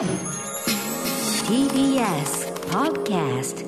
TBS Podcast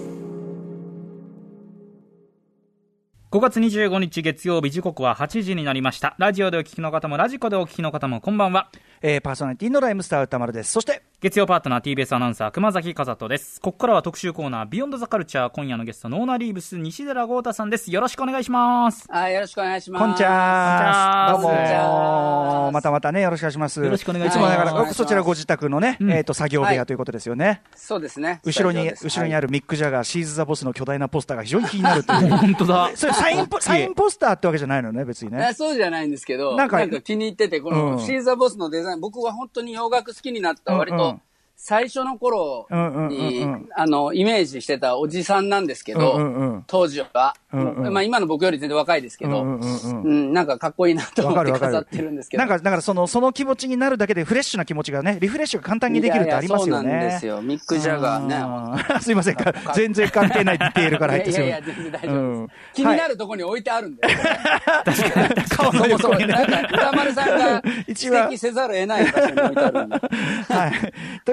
5月25日月曜日時刻は8時になりました。ラジオでお聞きの方もラジコでお聞きの方もこんばんは。えーパーソナリティのライムスター歌丸です。そして、月曜パートナー TBS アナウンサー熊崎和人です。ここからは特集コーナービヨンドザカルチャー今夜のゲストノーナリーブス西寺豪太さんです。よろしくお願いします。あよろしくお願いします。こんにちは。どうもはまたまたね、よろしくお願いします。よろしくお願いしますつもながら、はいお願いしますそちらご自宅のね、うんえっと、作業部はい屋ということですよね。そうですね。後ろに、後ろにあるミック・ジャガー、シーズ・ザ・ボスの巨大なポスターが非常に気になるという。本当だ。それサインポ、サインポスターってわけじゃないのね、別にね。そうじゃないんですけど、ななんんか気に入ってて、この、うんシーザーボスのデザイン、僕は本当に洋楽好きになった割と最初の頃にうん、あの、イメージしてたおじさんなんですけど、うんうんうん当時は、うんうんまあ今の僕より全然若いですけど、うんうんうんなんかかっこいいなと思って飾ってるんですけど。なんか、だからその、その気持ちになるだけでフレッシュな気持ちがね、リフレッシュが簡単にできるってありますよね。いやいやそうなんですよ。ミック・ジャガーね。すいませんか。全然関係ないディテールから入っていすいませんやいや、全然大丈夫です。うん気になるところに置いてあるんで。顔の横にね。なんか、宇多丸さんが 指摘せざるを得ない場所に置いてあるんで。はい。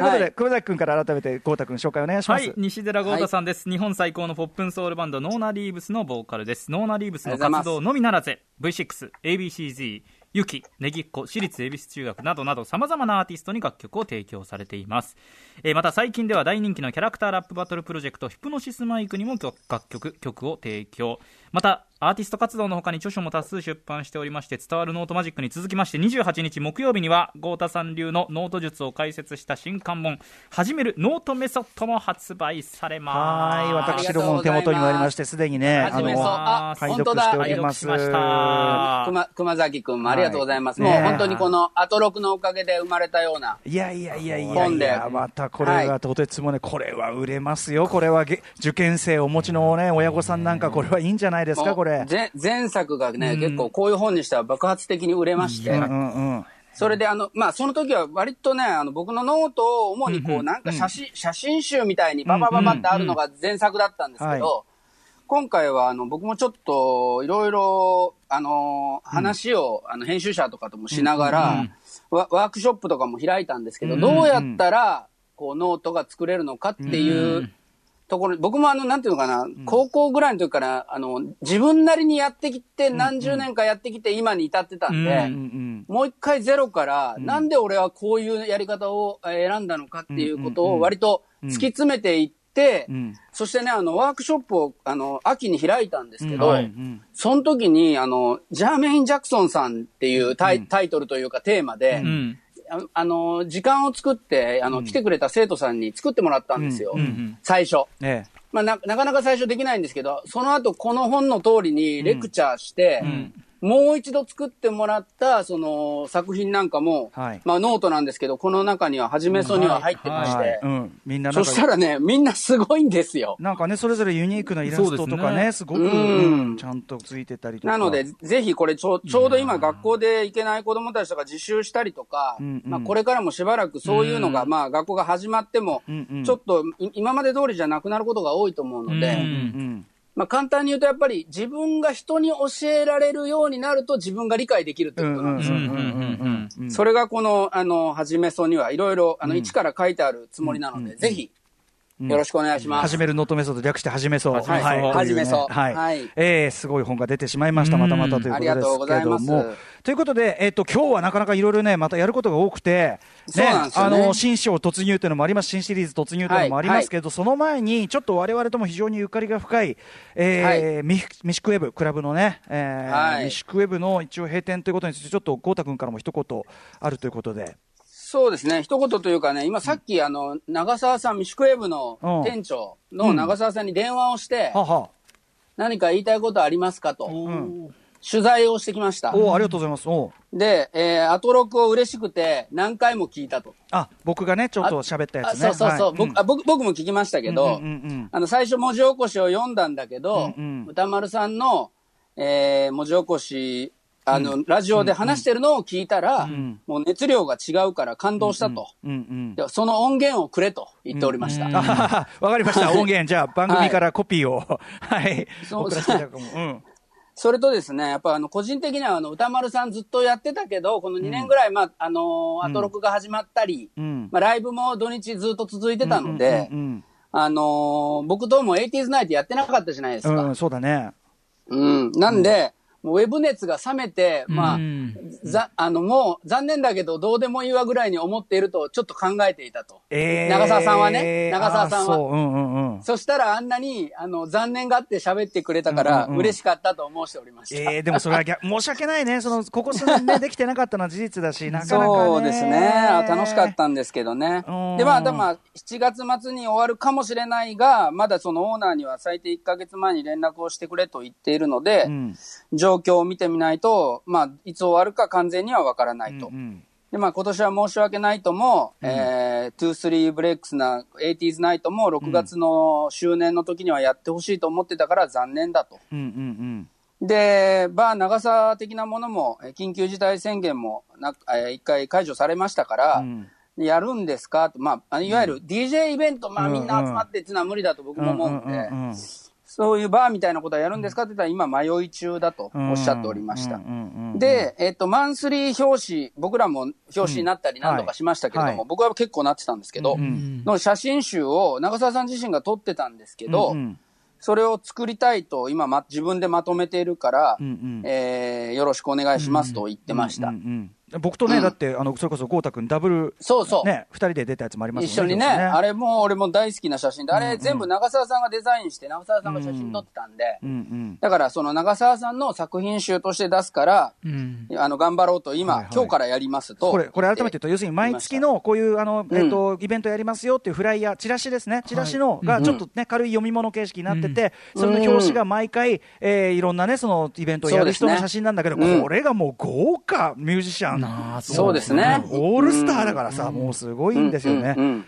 ことで、はい熊崎君から改めて、郷太君紹介お願いします。はい、西寺郷太さんです、日本最高のポップンソウルバンドノーナリーブスのボーカルです。ノーナリーブスの活動のみならず V6、ABCZ、YUKI、Negicco、私立恵比寿中学などなど様々なアーティストに楽曲を提供されています、えーまた最近では大人気のキャラクターラップバトルプロジェクトヒプノシスマイクにも楽曲を提供。またアーティスト活動の他に著書も多数出版しておりまして伝わるノートマジックに続きまして28日木曜日には郷太さん流のノート術を解説した新刊本「始めるノートメソッド」も発売されますはい。私どもの手元にもありまして、すでにね、はじめそうあ解本当だ読しております。解読しました熊熊崎くんもありがとうございます。はいもう本当にこのアトロクのおかげで生まれたような。いやいやいやいやまたこれがとてつもね、これは売れますよ。これはげ受験生をお持ちのね、親御さんなんかこれはいいんじゃないですか、これ。前前作がね、結構こういう本にしては爆発的に売れまして、うんうんうん。それであの、まあその時は割とね、あの僕のノートを主にこうなんか写真、写真集みたいにババババってあるのが前作だったんですけど、は今回はあの僕もちょっといろいろあの話を、あの編集者とかともしながら、ワワークショップとかも開いたんですけど、どうやったらこうノートが作れるのかっていうところ、僕もあの、なんていうのかな、高校ぐらいの時から、あの、自分なりにやってきて、何十年かやってきて、今に至ってたんで、うんうんうん。もう一回ゼロから、なんで俺はこういうやり方をえー選んだのかっていうことを割と突き詰めていって、うん。そしてね、あの、ワークショップを、あの、秋に開いたんですけど、うん。はい。うん。その時に、あの、ジャーメイン・ジャクソンさんっていうタイ,、タイトルというかテーマで、うんああの、時間を作って、あの、来てくれた生徒さんに作ってもらったんですよ。うん。うん最初。えまあな、なかなか最初できないんですけど、その後この本の通りにレクチャーして、もう一度作ってもらった、その作品なんかも、はい。まあノートなんですけど、この中には、はじめそには入ってえまして。みんななんかそしたらね、みんなすごいんですよ。なんかね、それぞれユニークなイラストとかね、すごく、うん。うんちゃんとついてたりとか。なので、ぜひこれちょう、ちょうど今学校で行けない子供たちとか自習したりとか、うんうん。まあこれからもしばらくそういうのが、まあ学校が始まってもうんうん、ちょっとい今まで通りじゃなくなることが多いと思うので、うんうん。まあ簡単に言うとやっぱり自分が人に教えられるようになると自分が理解できるってことなんですよ。うんうんうんうんそれがこの、あの、はじめそにはいろいろ、あの、一から書いてあるつもりなので、ぜひ、よろしくお願いします。始めるノートメソッド略して始めそう。始めそうはい始めそうはい。はいえーすごい本が出てしまいました。またまたということありがとうございますですけども。ということで、えっ、と、今日はなかなかいろいろね、またやることが多くて、そうなんですよね。あの、新章突入というのもあります、新シリーズ突入というのもありますけど、その前に、ちょっと我々とも非常にゆかりが深い、えーミミシクウェブ、クラブのね、えーはい。ミシクウェブの一応閉店ということについて、ちょっと豪太君からも一言あるということで。そうですね。一言というかね、今さっき、あの、長澤さん、ミシクウェブのうん。店長の長澤さんに電話をして、はは。何か言いたいことありますかと、ん取材をしてきました。おーありがとうございます。おーで、えー、アトロクを嬉しくて何回も聞いたと。あ、僕がね、ちょっと喋ったやあつね。そうそうそう、はい僕あ僕。僕も聞きましたけど、うんうんうんあの、最初文字起こしを読んだんだけど、うんうん歌丸さんの、えー、文字起こし、あの、ラジオで話してるのを聞いたら、んもう熱量が違うから感動したと。うんうん。でその音源をくれと言っておりました。あははわかりました。音源、じゃあ番組からコピーを、はい、そう送らせていただくかも。うん。それとですね、やっぱあの、個人的にはあの、歌丸さんずっとやってたけど、この2年ぐらい、まあ、あのー、アトロクが始まったり、うんまあ、ライブも土日ずっと続いてたので、あのー僕とも 80s ナイトやってなかったじゃないですか。うんうん、そうだね。うん。なんで、ウェブ熱が冷めて、まあ、うん。ざ、あの、もう残念だけど、どうでもいいわぐらいに思っていると、ちょっと考えていたと。えー。長澤さんはね。長澤さんは。あそう、うんうんうん。そしたらあんなに、あの、残念があって喋ってくれたから、うんうんうん。嬉しかったと思しておりました。えー、でもそれは逆 申し訳ないね、そのここ数年ね、できてなかったのは事実だし、なかなか、ね、そうですね。あ楽しかったんですけどね。うん。で、まあ、でもまあ、7月末に終わるかもしれないが、まだそのオーナーには最低1ヶ月前に連絡をしてくれと言っているので、うん状況を見てみないと、まあ、いつ終わるか完全にはわからないと。うんで、まあ、今年は申し訳ないとも、えー、トゥースリーブレックスな 80s ナイトも6月の周年の時にはやってほしいと思ってたから残念だと。うんうんで、バー長さ的なものも、えー緊急事態宣言もな、えー一回解除されましたから、うん。やるんですか？と、まあ、いわゆる DJ イベント、まあうんみんな集まってっていうのは無理だと僕も思うんで、うんうんうんそういうバーみたいなことはやるんですかって言ったら今迷い中だとおっしゃっておりました。で、えっと、マンスリー表紙、僕らも表紙になったり何度かしましたけれども、僕は結構なってたんですけど、んの写真集を長澤さん自身が撮ってたんですけど、それを作りたいと今、ま、自分でまとめているから、えーよろしくお願いしますと言ってました。僕とね、うん。だって、あの、それこそ豪太君ダブル、そうそう。ね、二人で出たやつもあります一緒にね、あれも俺も大好きな写真で、あれ全部長澤さんがデザインして、長澤さんが写真撮ってたんで、うんうん。だからその長澤さんの作品集として出すから、うん。あの、頑張ろうと今、はいはい。今日からやりますと。これ、これ改めて言うと、要するに毎月のこういう、あの、うん。えっと、イベントやりますよっていうフライヤー、チラシですね。チラシの、が、ちょっとね、軽い読み物形式になってて、それの表紙が毎回、えーいろんなね、そのイベントをやる人の写真なんだけど、ねこれがもう豪華ミュージシャン。なあそうですねオールスターだからさ、もうすごいんですよね。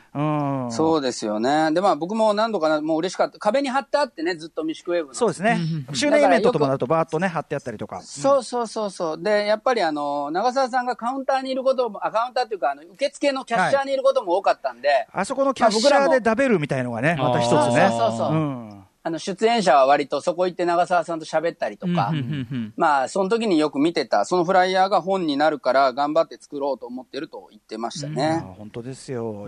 そうですよね。で、まあ僕も何度かな、もう嬉しかった。壁に貼ってあってね、ずっとミシクウェーブの。そうですね。周年イベントともなると、バーっとね、貼ってあったりとか。そうそうそうそう。で、やっぱりあの、長澤さんがカウンターにいることも、あ、カウンターっていうか、あの、受付のキャッシャーにいることも多かったんで、あそこのキャッシャーでダベルみたいのがね、また一つね。そうそうそううんあの、出演者は割とそこ行って長澤さんと喋ったりとか、まあ、その時によく見てた、そのフライヤーが本になるから頑張って作ろうと思ってると言ってましたあね。本当ですよ。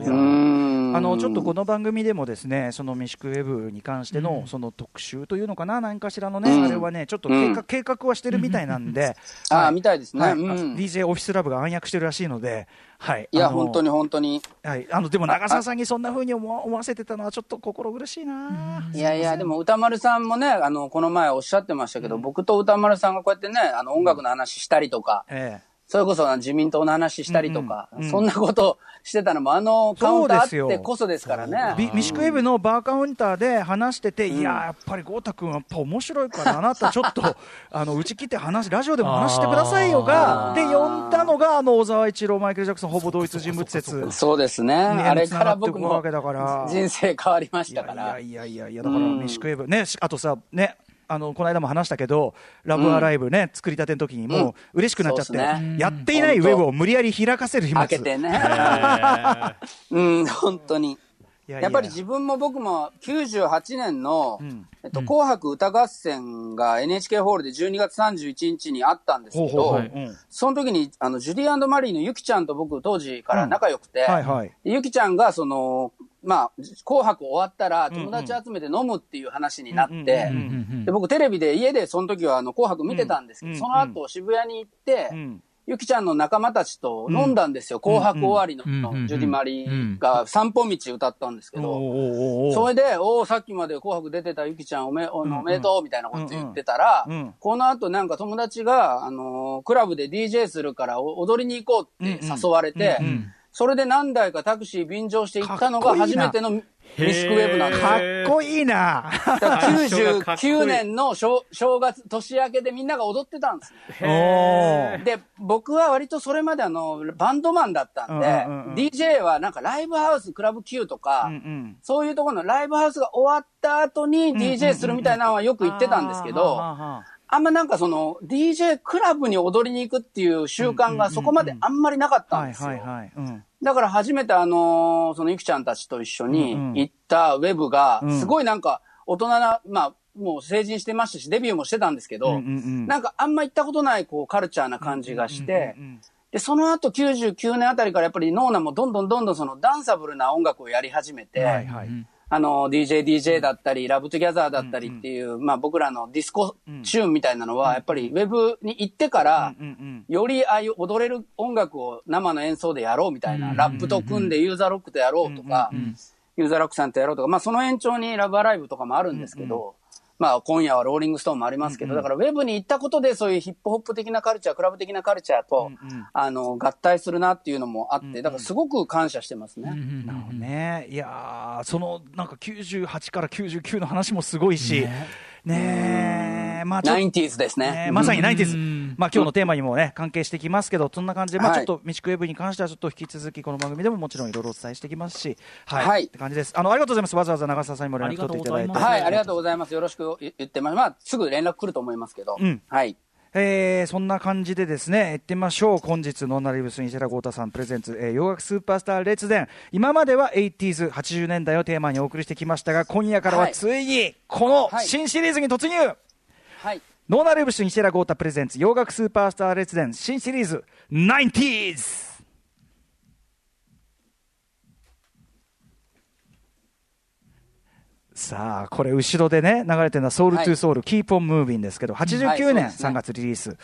あのちょっとこの番組でもですね、そのミシクウェブに関してのその特集というのかな、何かしらのね、うん。あれはね、ちょっと計画,、計画はしてるみたいなんで、ああ、はい。みたいですね。はい。うん。DJ オフィスラブが暗躍してるらしいので、はい、いや、本当に本当に。はい、あのでも長澤さんにそんな風に思わ思わせてたのは、ちょっと心苦しいな。いやいや、でも歌丸さんもね、あの、この前おっしゃってましたけど、僕と歌丸さんがこうやってね、あの、音楽の話したりとか、ええ。それこそ自民党の話したりとか、うん。うん。そんなことしてたのも、あのカウンターあってこそですからね。ビミシクウェブのバーカウンターで話してて、いやーやっぱり豪太君はやっぱ面白いから、あなたちょっと、あの、打ち切って話、ラジオでも話してくださいよが、で、呼んだのが、あの、小沢一郎、マイケル・ジャクソン、ほぼ同一人物説。そうですね。あれから僕も人生変わりましいやたから。いやいやいや、だから、ミシクウェブ、ね、しあとさ、ね、あの、この間も話したけど、ラブアライブね、作りたての時にもう嬉しくなっちゃって、やっていないウェブを無理やり開かせる秘密。開けてね。え うん、本当に。いやっぱり自分も僕も98年の、ん。えっと、紅白歌合戦が NHK ホールで12月31日にあったんですけど、その時に、あの、ジュディマリーのゆきちゃんと僕当時から仲良くて、ゆきちゃんが、その、まあ、紅白終わったら友達集めて飲むっていう話になって、で、僕テレビで家でその時はあの紅白見てたんですけど、うんその後渋谷に行って、うん。ゆきちゃんの仲間たちと飲んだんですよ。紅白終わりの、うんジュディマリーが散歩道歌ったんですけど、それで、おお、さっきまで紅白出てたゆきちゃんおめ、おめでとうみたいなこと言ってたら、この後なんか友達が、あのークラブで DJ するからお踊りに行こうって誘われて、うんうんそれで何台かタクシー便乗して行ったのが初めてのミシクウェブなんですよ。かっこいいな。だからかっこいい99年の正正月、年明けでみんなが踊ってたんです。で、僕は割とそれまであの、バンドマンだったんで、うんうんうん DJ はなんかライブハウス、クラブ Q とか、うんうんそういうところのライブハウスが終わった後に DJ するみたいなのはよく言ってたんですけど、あーはーはーはあんまなんかその DJ クラブに踊りに行くっていう習慣がそこまであんまりなかったんですよ。だから初めてあのーそのゆきちゃんたちと一緒に行ったウェブが、うん。すごいなんか大人な、まあ、もう成人してましたし、デビューもしてたんですけど、なんかあんま行ったことない、こう、カルチャーな感じがして、で、その後99年あたりからやっぱりノーナもどんどんどんどんそのダンサブルな音楽をやり始めて、はいはい。あの、DJ、DJ だったり、ラブトゥギャザーだったりっていう、まあ僕らのディスコチューンみたいなのは、やっぱりウェブに行ってから、よりああいう踊れる音楽を生の演奏でやろうみたいな、ラップと組んでユーザーロックとやろうとか、ユーザーロックさんとやろうとか、まあその延長にラブアライブとかもあるんですけど、まあ今夜はローリングストーンもありますけど、だからウェブに行ったことでそういうヒップホップ的なカルチャー、クラブ的なカルチャーと、あの、合体するなっていうのもあって、だからすごく感謝してますね。なるほどね、いやーそのなんか98から99の話もすごいし、ね。え、まあちょっと 90s ですね。ねまさにナインティーズ。うん、まあ今日のテーマにもね、関係してきますけど、そんな感じで、まあはいちょっと、ミチクウェブに関しては、ちょっと引き続き、この番組でももちろんいろいろお伝えしてきますし、はい、はいって感じです。あの、ありがとうございます。わざわざ長澤さんにも連絡取っていただいて。はい、ありがとうございます。よろしく言ってます。まあ、すぐ連絡来ると思いますけど。うんはい。えーそんな感じでですね、行ってみましょう。本日、ノーナリブス西田豪太さんプレゼンツ、えー洋楽スーパースター列伝。今までは 80s、80年代をテーマにお送りしてきましたが、今夜からははいついに、このはい新シリーズに突入、はい。ノーナルブシュ西田豪太プレゼンツ洋楽スーパースター列伝新シリーズ 90s さあこれ後ろでね流れてるのはソウルトゥーソウル、キープオンムービンですけどはい89年そうですね。3月リリース、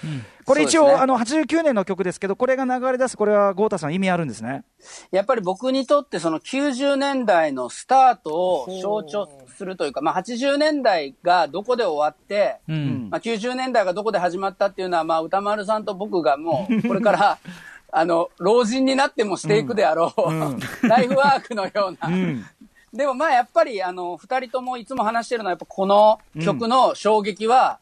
これ一応、あの89年の曲ですけどこれが流れ出すこれは豪太さん意味あるんですね。やっぱり僕にとってその90年代のスタートを象徴するというか、まあ80年代がどこで終わって、うん。まあ90年代がどこで始まったっていうのは、まあ歌丸さんと僕がもう、これから、あの、老人になってもしていくであろう、ライフワークのような。んでもまあやっぱり、あの、二人ともいつも話してるのは、やっぱこの曲の衝撃は、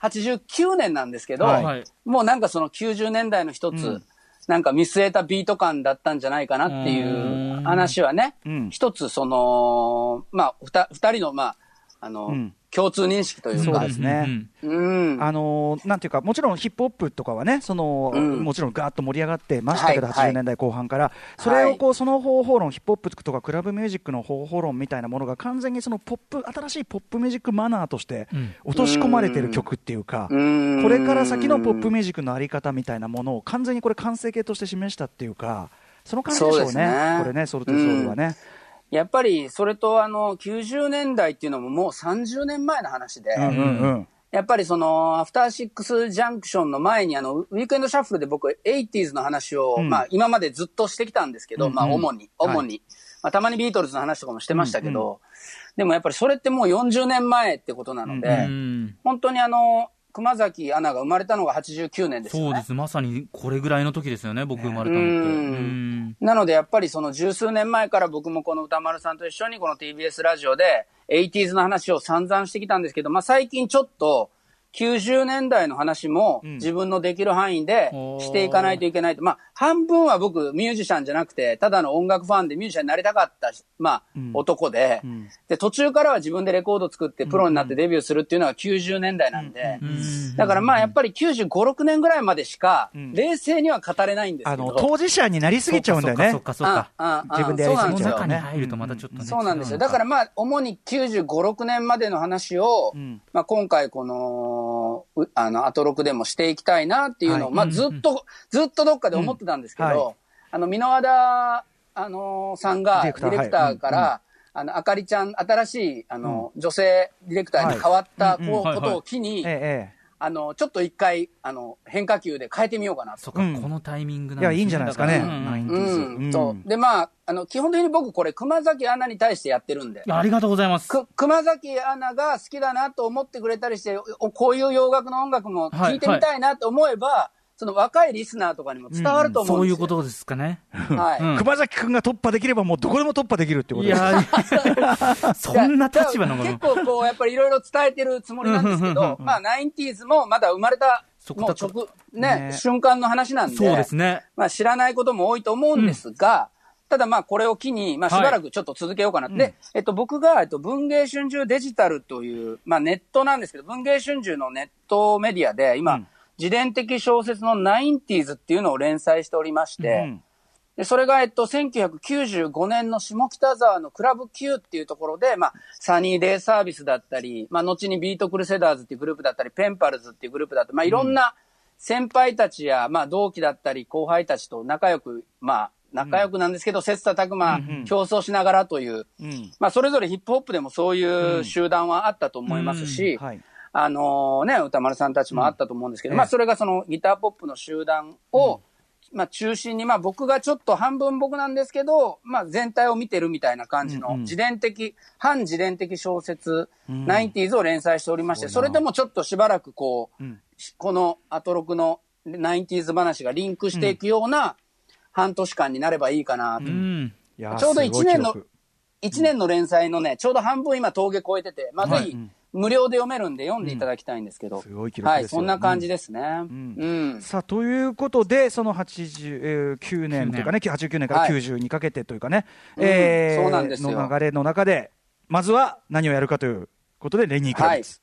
89年なんですけど、はい。はい。もうなんかその90年代の一つ、うん。なんか見据えたビート感だったんじゃないかなっていう話はねうん、一つその、まあ、ふた二人の、まあ、あの、うん共通認識というか。そうで、すね。うん。うん。あのーなんていうか、もちろんヒップホップとかはね、そのうん。もちろんガーッと盛り上がってましたけど、はいはい。80年代後半から、それをこうその方法論、ヒップホップとかクラブミュージックの方法論みたいなものが完全にそのポップ新しいポップミュージックマナーとしてうん。落とし込まれてる曲っていうか、うん。これから先のポップミュージックのあり方みたいなものを完全にこれ完成形として示したっていうか、その感じでしょうそうね、ね。これね、ソルトゥソウルはね。やっぱり、それとあの、90年代っていうのももう30年前の話で、やっぱりその、アフターシックスジャンクションの前に、あの、ウィークエンドシャッフルで僕、80s の話を、うん。まあ、今までずっとしてきたんですけど、うんまあ、主に、はい。主に。まあ、たまにビートルズの話とかもしてましたけど、でもやっぱりそれってもう40年前ってことなので、本当にあの、熊崎アナが生まれたのが89年ですよね。そうです。まさにこれぐらいの時ですよね、僕生まれたのって。なのでやっぱりその十数年前から僕もこの歌丸さんと一緒にこの TBS ラジオで 80s の話を散々してきたんですけど、まあ最近ちょっと90年代の話もうん自分のできる範囲でしていかないといけないと。まあ半分は僕ミュージシャンじゃなくて、ただの音楽ファンでミュージシャンになりたかったし、まあうん男で、んで途中からは自分でレコード作ってプロになってデビューするっていうのが90年代なんで、うんだからまあやっぱり95、6年ぐらいまでしかん冷静には語れないんですけど。あの当事者になりすぎちゃうんだよねそっ。かそっかそっか。あああ自分でやりすぎちゃうその中にとね。入るとまたちょっとね。そうなんですよ。だからまあ、主に95、6年までの話を、んまあ今回この、うあの、アトロクでもしていきたいなっていうのを、はい。まあずっと、ずっとどっかで思ってたんですけど、うん。はいあの、箕輪田、あのさんが、デディレクターィレクターかはい。ら、あの、あかりちゃん、新しい、あの、女性ディレクターに変わったこうはいうん。うんはいはい。ことを機に、ええええあの、ちょっと一回、あの、変化球で変えてみようかなと。そっか、うん。このタイミングなんいやいいんじゃないですかね。うん。うん90うん、うん。そう。で、まあ、あの、基本的に僕これ、熊崎アナに対してやってるんで。ありがとうございます。く熊崎アナが好きだなと思ってくれたりして、おこういう洋楽の音楽も聴いてみたいなと思えば、その若いリスナーとかにも伝わると思そううんですよ。いうことですかね。はい。うん熊崎君が突破できればもうどこでも突破できるってこといです。や、そんな立場のもの結。構こう、やっぱりいろいろ伝えてるつもりなんですけうんうんうんう、んどまあ、ナインティーズもまだ生まれた、もう直、ねね、瞬間の話なんで、そうですね。まあ知らないことも多いと思うんですが、ただまあこれを機に、まあしばらくちょっと続けようかな。で、えっと僕が、えっと文芸春秋デジタルという、まあネットなんですけど、文芸春秋のネットメディアで今、うん自伝的小説のナインティーズっていうのを連載しておりまして、うん。で、それが、えっと、1995年の下北沢のクラブ Q っていうところで、まあ、サニーデイサービスだったり、まあ、後にビートクルセダーズっていうグループだったり、ペンパルズっていうグループだったり、まあ、いろんな先輩たちや、まあ、同期だったり、後輩たちと仲良く、まあ、仲良くなんですけど、切磋琢磨、競争しながらという、うん。まあ、それぞれヒップホップでもそういう集団はあったと思いますし、はい。あのね、宇多丸さんたちもあったと思うんですけど、うん。ええまあそれがそのギターポップの集団を、まあ中心に、まあ僕がちょっと半分僕なんですけど、まあ全体を見てるみたいな感じうんうん。の自伝的、半自伝的小説、うん。ナインティーズを連載しておりまして、それでもちょっとしばらくこう、うん。このアトロクのナインティーズ話がリンクしていくような半年間になればいいかなと。ちょうどすごい一年の記録1年の連載のね、ちょうど半分今峠超えてて、まあぜひ無料で読めるんで読んでいただきたいんですけど、ん。すごい記録ですよ。はい、そんな感じですね。ん。うん。さあということで、その89年というかね、89年。からはい。90にかけてというかね、うんえーそうなんですよ。の流れの中で、まずは何をやるかということで、レニー・クラビッツ。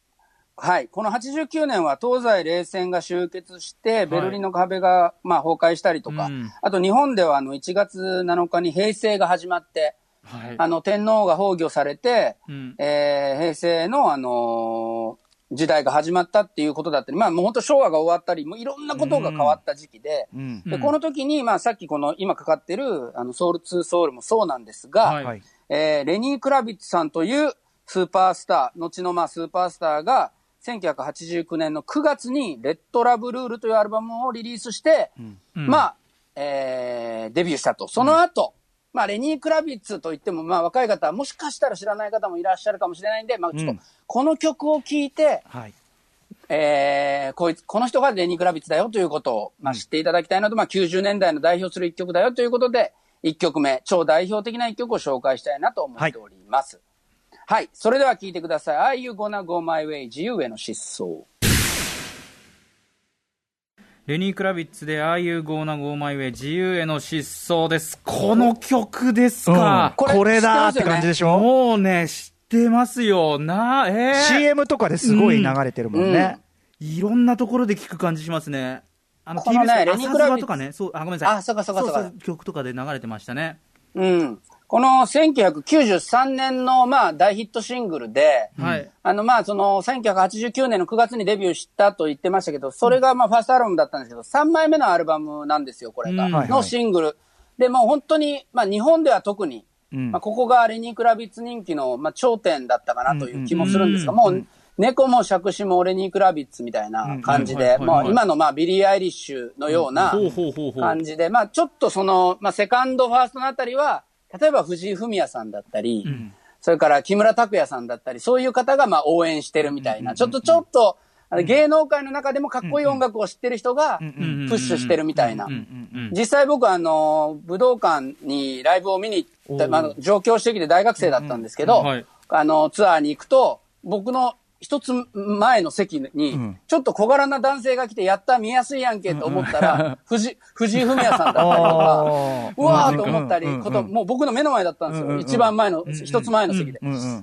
はい。この89年は東西冷戦が終結して、ベルリンの壁が、まあ、崩壊したりとか、うん。あと日本ではあの1月7日に平成が始まって、はい。あの天皇が崩御されて、うん。えー平成の、あのー時代が始まったっていうことだったり、まあもう本当昭和が終わったり、もういろんなことが変わった時期で、うん。で、うん。この時に、まあさっきこの今かかってる、あの、ソウル2ソウルもそうなんですが、はい。はい。えーレニー・クラビッツさんというスーパースター、後のまあスーパースターが、1989年の9月に、レッド・ラブ・ルールというアルバムをリリースして、うん。まあ、えーデビューしたと。その後、まあ、レニー・クラビッツといっても、まあ、若い方はもしかしたら知らない方もいらっしゃるかもしれないんで、まあ、ちょっとうん、この曲を聴いて、はいえーこいつ、この人がレニー・クラビッツだよということを、まあ、知っていただきたいなと、まあ、90年代の代表する一曲だよということで、一曲目、超代表的な一曲を紹介したいなと思っております。はい。それでは聴いてください。Are You Gonna Go My Way? 自由への失踪。レニー・クラビッツで、ああいうゴーナ・ゴー・マイ・ウェイ、自由への失踪です。この曲ですか。これこれだーって感じでしょ、もうね、知ってますよ。な、えー、CM とかですごい流れてるもんね。いろんなところで聞く感じしますね。あの、このね TBS レニークラビッツ朝ドラとかね、そう、あ、ごめんなさい。あそうかそうかそうか曲とかで流れてましたね。うん。この1993年の、まあ、大ヒットシングルで、はい。あの、まあ、その、1989年の9月にデビューしたと言ってましたけど、それが、まあ、ファーストアルバムだったんですけど、3枚目のアルバムなんですよ、これが。のシングル。で、もう本当に、まあ、日本では特に、うん。まあ、ここがレニー・クラビッツ人気の、まあ、頂点だったかなという気もするんですが、うん。もう、猫も杓子もレニー・クラビッツみたいな感じで、もう今の、まあ、ビリー・アイリッシュのような。感じで、まあ、ちょっとその、まあ、セカンド、ファーストのあたりは、例えば藤井フミヤさんだったり、それから木村拓哉さんだったり、そういう方がまあ応援してるみたいな、ちょっとちょっと、あの芸能界の中でもかっこいい音楽を知ってる人がプッシュしてるみたいな。うん。うんうん実際僕はあの、武道館にライブを見に行った、まあ、上京してきて大学生だったんですけど、あの、ツアーに行くと、僕の一つ前の席に、ちょっと小柄な男性が来て、やった、見やすいやんけと思ったら、藤藤井フミヤさんだったりとか、あうわーと思ったり、うん。こと、もう僕の目の前だったんですよ。一番前の、一つ前の席で。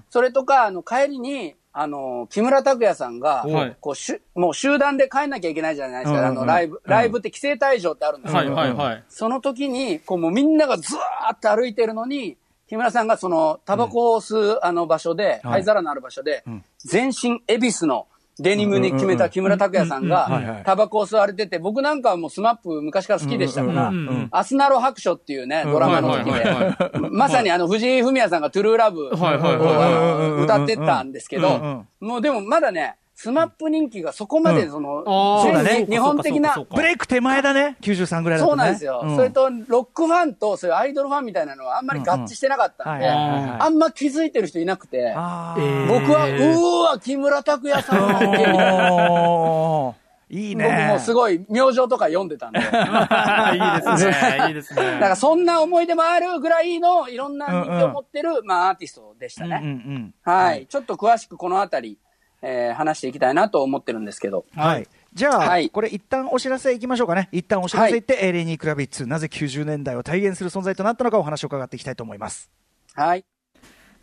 それとか、あの、帰りに、あの、木村拓哉さんがはい、こう、しゅ、もう集団で帰んなきゃいけないじゃないですか。あの、ライブ、ライブって規制退場ってあるんですはいよ。はいはい。その時に、こう、もうみんながずーっと歩いてるのに、木村さんがその、タバコを吸うあの場所で、灰皿のある場所で、全身エビスのデニムに決めた木村拓哉さんが、タバコを吸われてて、僕なんかはもうスマップ昔から好きでしたからあすなろ白書っていうね、ドラマの時で、まさにあの、藤井フミヤさんがトゥルーラブをはいはいはいあの歌ってたんですけどうん、もうでもまだね、スマップ人気がそこまでその、そうだね全日本的なそうかそうかブレイク手前だね、93ぐらいだとね。そうなんですよ。んそれと、ロックファンと、そういうアイドルファンみたいなのはあんまり合致してなかったんで、あんま気づいてる人いなくて、あえー僕は、うーわ、木村拓哉さんだっけみたいな。いいね。僕もうすごい、明星とか読んでたんで。だ かいいですね。いいですね。らそんな思い出もあるぐらいの、いろんな人気を持ってる、まあ、アーティストでしたうんうんうね。ん。はい。ちょっと詳しくこのあたり、えー話していきたいなと思ってるんですけど。はい。じゃあ、はいこれ一旦お知らせいきましょうかね。一旦お知らせいって、えレニー・クラビッツ、なぜ90年代を体現する存在となったのかお話を伺っていきたいと思います。はい。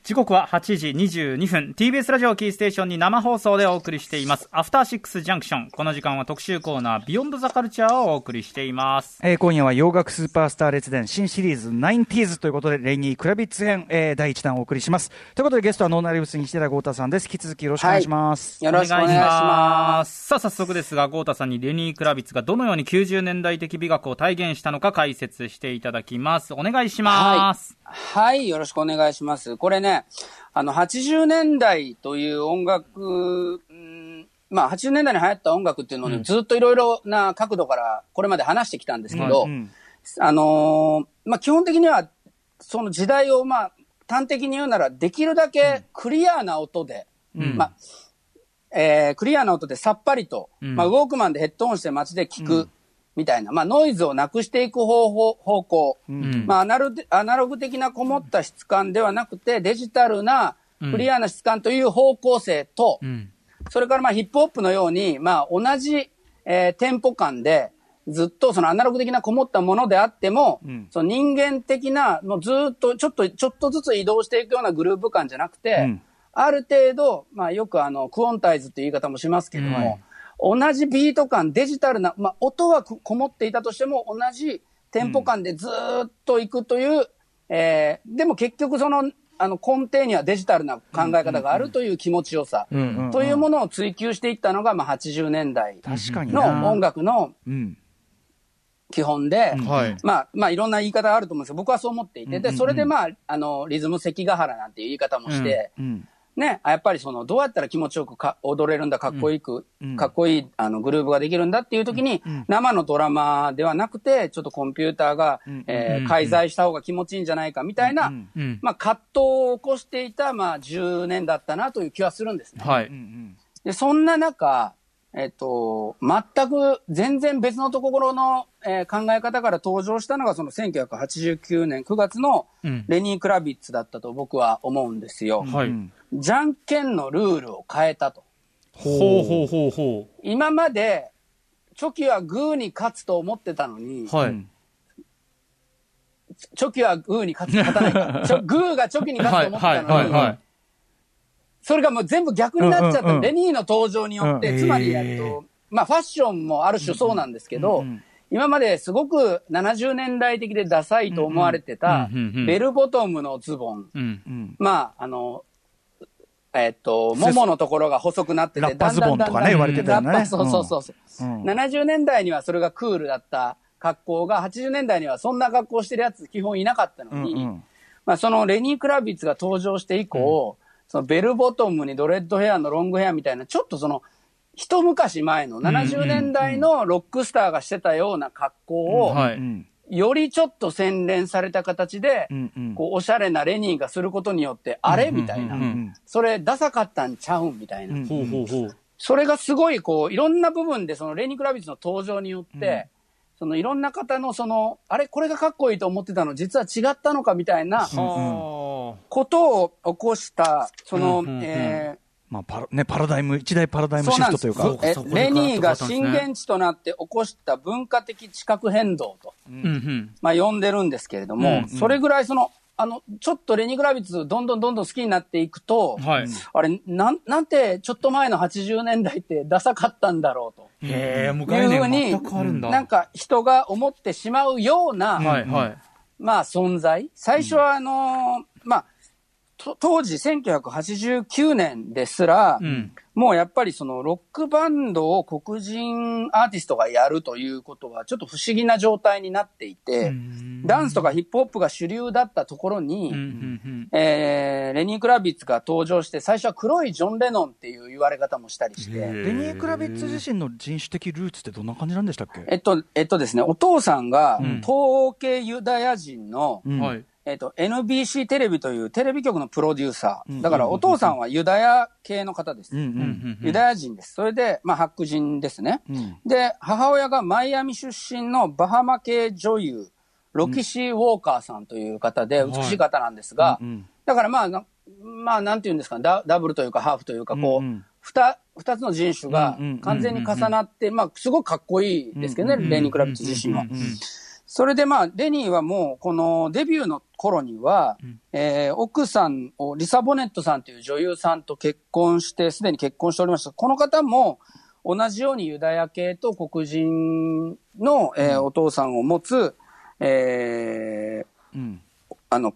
時刻は8時22分。TBS ラジオキーステーションに生放送でお送りしています。アフターシックスジャンクションこの時間は特集コーナービヨンドザカルチャーをお送りしています。えー今夜は洋楽スーパースター列伝新シリーズ 90s ということでレイニー・クラビッツ編、えー第1弾をお送りします。ということでゲストはノーナリブス西寺豪太さんです。引き続きよろしくお願いします、よろしくお願いします。さあ早速ですが豪太さんにレニー・クラビッツがどのように90年代的美学を体現したのか解説していただきますお願いします、はい、よろしくお願いします。これね、あの、80年代という音楽、うんまあ、80年代に流行った音楽っていうのをね、ずっといろいろな角度からこれまで話してきたんですけど、うんあのーまあ、基本的には、その時代を、まあ、端的に言うなら、できるだけクリアな音で、うん。まあ、えークリアな音でさっぱりと、うん。まあ、ウォークマンでヘッドホンして街で聞く、みたいな、まあ、ノイズをなくしていく方法、方向。ん。まあ、アナログアナログ的なこもった質感ではなくて、デジタルなクリアな質感という方向性と、うん。それからまあヒップホップのように、まあ同じ、えーテンポ感で、ずっとそのアナログ的なこもったものであっても、ん。その人間的な、もうずっとちょっと、ちょっとずつ移動していくようなグループ感じゃなくて、うん。ある程度、まあよくあの、クオンタイズっていう言い方もしますけども、同じビート感、デジタルな、まあ音はここもっていたとしても、同じテンポ感でずーっといくという、えーでも結局その、あの根底にはデジタルな考え方があるという気持ちよさ、うんというものを追求していったのが、まあ、80年代確かになの音楽のうん。基本で、はい。まあ、まあ、いろんな言い方があると思うんですけど、僕はそう思っていて、で、それでまあ、あの、リズム関ヶ原なんていう言い方もして、うんね、あやっぱりその、どうやったら気持ちよくか踊れるんだ、かっこいいく、うん。かっこいい、あの、グルーブができるんだっていう時に、生のドラマではなくて、ちょっとコンピューターが、ん。うん。えー介在した方が気持ちいいんじゃないか、みたいな、うん。うん。まあ、葛藤を起こしていた、まあ、10年だったなという気はするんですね。はい、うんで、そんな中、えっと、全く全然別のところの、えー考え方から登場したのが、その1989年9月のうん。レニー・クラビッツだったと僕は思うんですよ。はい、うんじゃんけんのルールを変えたと。ほうほうほうほ今まで、チョキはグーに勝つと思ってたのに、うはい、うんチョキはグーに勝つ、勝たないか。チョグーがチョキに勝つと思ってはいたのに、はいはいそれがもう全部逆になっちゃった、うんうんうん。レニーの登場によって、うん。つまり、えっと、まあファッションもある種そうなんですけど、うんうん今まですごく70年代的でダサいと思われてたベルボトムのズボン。まあ、あの、えっと、もものところが細くなってて、ラッパズボンとかね言われてたよね。そうそうそうそう、う。ん。70年代にはそれがクールだった格好が、80年代にはそんな格好してるやつ基本いなかったのに、うんうん。まあ、そのレニー・クラビッツが登場して以降、そのベルボトムにドレッドヘアのロングヘアみたいな、ちょっとその、一昔前の70年代のロックスターがしてたような格好を、よりちょっと洗練された形で、うんうん。こう、おしゃれなレニーがすることによって、あれみたいなうん。うんうん。それ、ダサかったんちゃうん？みたいな。それがすごい、こう、いろんな部分で、そのレニー・クラビッツの登場によって、そのいろんな方のその、あれこれがかっこいいと思ってたの、実は違ったのかみたいなはことを起こした、その、うんうんうんえまあパラね、パラダイム、一大パラダイームシフトというか。レニーが震源地となって起こした文化的地殻変動と、あうんうん。まあ呼んでるんですけれども、うんそれぐらいその、あの、ちょっとレニー・グラビッツどんどんどんどん好きになっていくと、はい、あれ、なん、なんてちょっと前の80年代ってダサかったんだろうと。へえもうい概念うふうに全く変わるんだ、なんか人が思ってしまうような、はいはい。まあ存在。最初はあのーまあ、と当時1989年ですら、うん。もうやっぱりそのロックバンドを黒人アーティストがやるということはちょっと不思議な状態になっていて、ダンスとかヒップホップが主流だったところに、えーレニー・クラビッツが登場して、最初は黒いジョン・レノンっていう言われ方もしたりして、レニー・クラビッツ自身の人種的ルーツってどんな感じなんでしたっけ？えっと、えっとですね、お父さんがん。東欧系ユダヤ人の、うん。はいえっと、NBC テレビというテレビ局のプロデューサうんー。だからお父さんはユダヤ系の方です。ユダヤ人です。それで、まあ、白人ですね。うん。で、母親がマイアミ出身のバハマ系女優、ロキシー・ウォーカーさんという方で、美しい方なんですが、うんだからまあな、まあ、なんていうんですかね。ダ、ダブルというかハーフというか、こう、うんうん。二、二つの人種が完全に重なって、まあ、すごくかっこいいですけどね、うんレニー・クラビッツ自身は。うん。それでまあ、レニーはもう、このデビューの頃には、えー奥さんを、リサ・ボネットさんという女優さんと結婚して、すでに結婚しておりました。この方も、同じようにユダヤ系と黒人の、えーお父さんを持つ、えーうん。あの、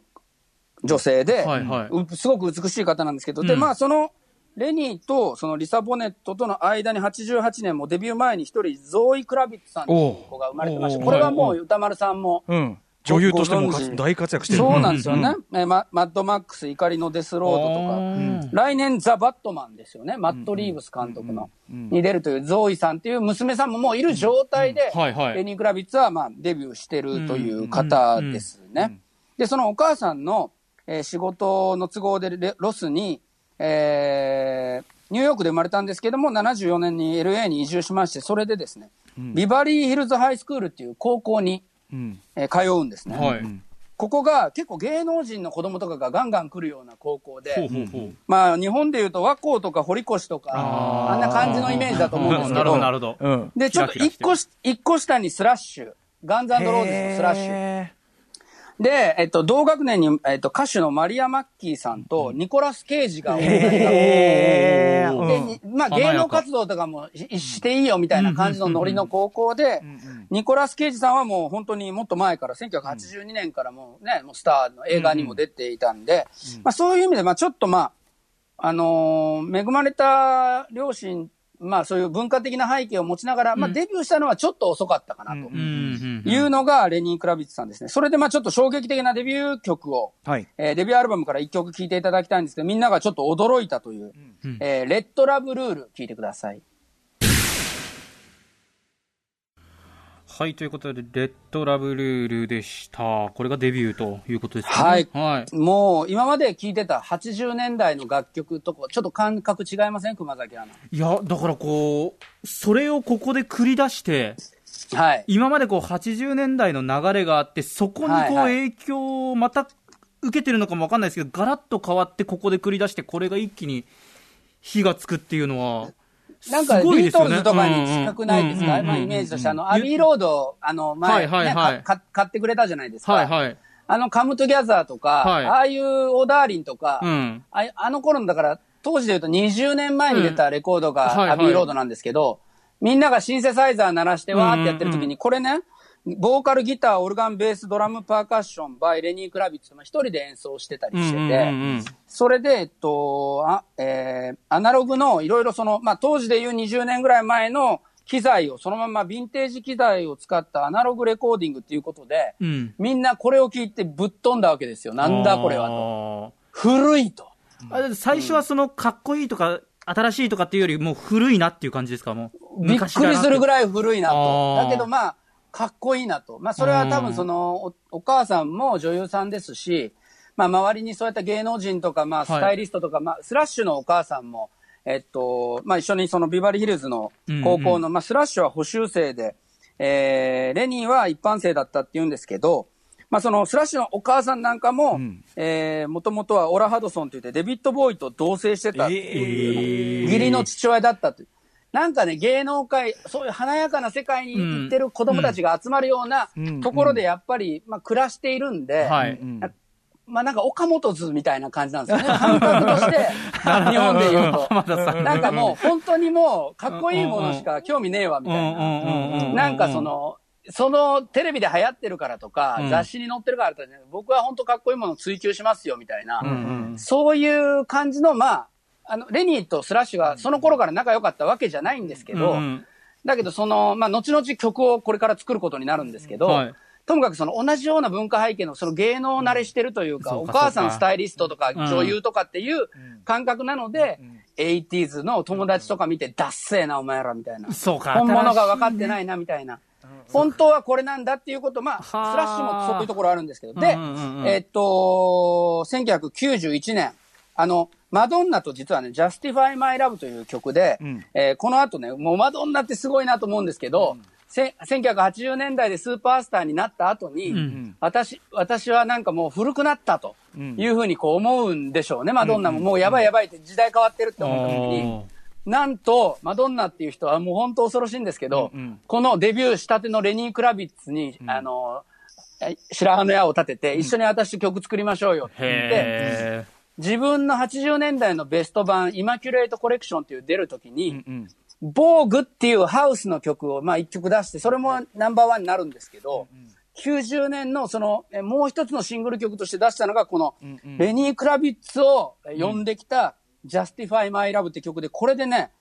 女性で、はいはい。うすごく美しい方なんですけど、で、うん。まあ、その、レニーと、そのリサ・ボネットとの間に88年もデビュー前に一人、ゾーイ・クラビッツさんという子が生まれてまして、おう。これはもおう。歌丸さんも、うん、女優としても大活躍してる。そうなんですよね。うんえーママッドマックス、怒りのデスロードとか、うん。来年ザ・バットマンですよね。マット・リーブス監督の、に出るというゾーイさんっていう娘さんももういる状態で、レニー・クラビッツはまあデビューしてるという方ですね。で、そのお母さんの、えー仕事の都合でレロスに、えーニューヨークで生まれたんですけども、74年に LA に移住しまして、それでですね、ビバリーヒルズハイスクールっていう高校に、うんえー通うんですね。はい。ここが結構芸能人の子供とかがガンガン来るような高校で。まあ日本でいうと和光とか堀越とか、あんな感じのイメージだと思うんですけ なるほど、など、るほど。うんで、ちょっと一個し、一個下にスラッシュ、ガンズローズのスラッシュ。へで、えっと、同学年に、えっと、歌手のマリア・マッキーさんとニコラス・ケイジがー同じへー。で、まあ、芸能活動とかもししていいよみたいな感じのノリの高校で、ニコラス・ケイジさんはもう本当にもっと前から、1982年からもうね、もうスターの映画にも出ていたんで、まあそういう意味で、まあちょっとまあ、あのー恵まれた両親、まあそういう文化的な背景を持ちながら、まあデビューしたのはちょっと遅かったかなとうんうんうん。いうのがレニー・クラビッツさんですね。それでまあちょっと衝撃的なデビュー曲を、はい。えーデビューアルバムから一曲聴いていただきたいんですけど、みんながちょっと驚いたという、えーレッドラブルール聴いてください。はい、ということで、レッドラブルールでした。これがデビューということですね。はいはい。もう今まで聴いてた80年代の楽曲とこちょっと感覚違いません？熊崎アナ。いや、だからこう、それをここで繰り出して、はい。今までこう80年代の流れがあって、そこにこうはいはい影響をまた受けてるのかもわかんないですけど、ガラッと変わってここで繰り出して、これが一気に火がつくっていうのは、なんかビートルズとかに近くないですか、まあイメージとして、あの、アビーロード、あの、前、買ってくれたじゃないですか。はいはい。あの、カムトゥギャザーとか、はい。ああいう Oh! Darling とか、うん。ああの頃の、だから、当時で言うと20年前に出たレコードがアビーロードなんですけど、みんながシンセサイザー鳴らしてわーってやってる時に、これね、ボーカル、ギター、オルガン、ベース、ドラム、パーカッション、 by、レニー・クラビッツ、まあ一人で演奏してたりしてて、それで、えっと、あ、えー、アナログのいろいろその、まあ当時で言う20年ぐらい前の機材をそのままヴィンテージ機材を使ったアナログレコーディングっていうことで、うん。みんなこれを聞いてぶっ飛んだわけですよ。なんだこれはと。と。古いと。あ最初はそのかっこいいとか、新しいとかっていうよりもう古いなっていう感じですかもう。びっくりするぐい。らい古いなと。だけどまあ、かっこいいなと。まあそれは多分その、おお母さんも女優さんですし、まあ周りにそういった芸能人とか、まあスタイリストとか、まあスラッシュのお母さんも、えっと、まあ一緒にそのビバリーヒルズの高校の、まあスラッシュは補修生で、えー、レニーは一般生だったって言うんですけど、まあそのスラッシュのお母さんなんかも、えー、もともとはオラ・ハドソンといってデビッド・ボーイと同棲してたっていう、義理の父親だったという。なんかね、芸能界、そういう華やかな世界に行ってる子供たちが集まるようなうん。ところでやっぱり、まあ暮らしているんで、はい。うん。まあなんか岡本図みたいな感じなんですよね。感覚として、日本で言うと。なん。かもう本当にもうかっこいいものしか興味ねえわみたいな。ななんかそ、の、そのテレビで流行ってるからとか、うん。雑誌に載ってるからとかね、僕は本当かっこいいものを追求しますよみたいな、うんうん。そういう感じの、まあ、あの、レニーとスラッシュがその頃から仲良かったわけじゃないんですけど、うんだけどその、まあ、後々曲をこれから作ることになるんですけど、はい。ともかくその同じような文化背景のその芸能慣れしてるというか、お母さんかスタイリストとかん女優とかっていう感覚なので、80s の友達とか見て、ダッセーなお前らみたいな。そうか。本物が分かってないなみたいな。本当はこれなんだっていうこと、まあ、スはあ。ラッシュもそういうところあるんですけど。で、えっと、1991年、あの、マドンナと実はね、Justify My Love という曲で、ん。えーこの後ね、もうマドンナってすごいなと思うんですけど、せ1980年代でスーパースターになった後に、ん私、私はなんかもう古くなったとうん。いうふうにこう思うんでしょうね、マドンナも。もうやばいやばいって時代変わってるって思った時に、おーなんと、マドンナっていう人はもう本当恐ろしいんですけど、うんうん。このデビューしたてのレニー・クラビッツに、あの、え白羽の矢を立てて、一緒に私と曲作りましょうよって言って、へ自分の80年代のベスト版、イマキュレートコレクションっていう出るときに、うんボーグっていうハウスの曲を、まあ一曲出して、それもナンバーワンになるんですけど、90年のその、えもう一つのシングル曲として出したのが、この、レニー・クラビッツをえ呼んできた、Justify My Love って曲で、これでね、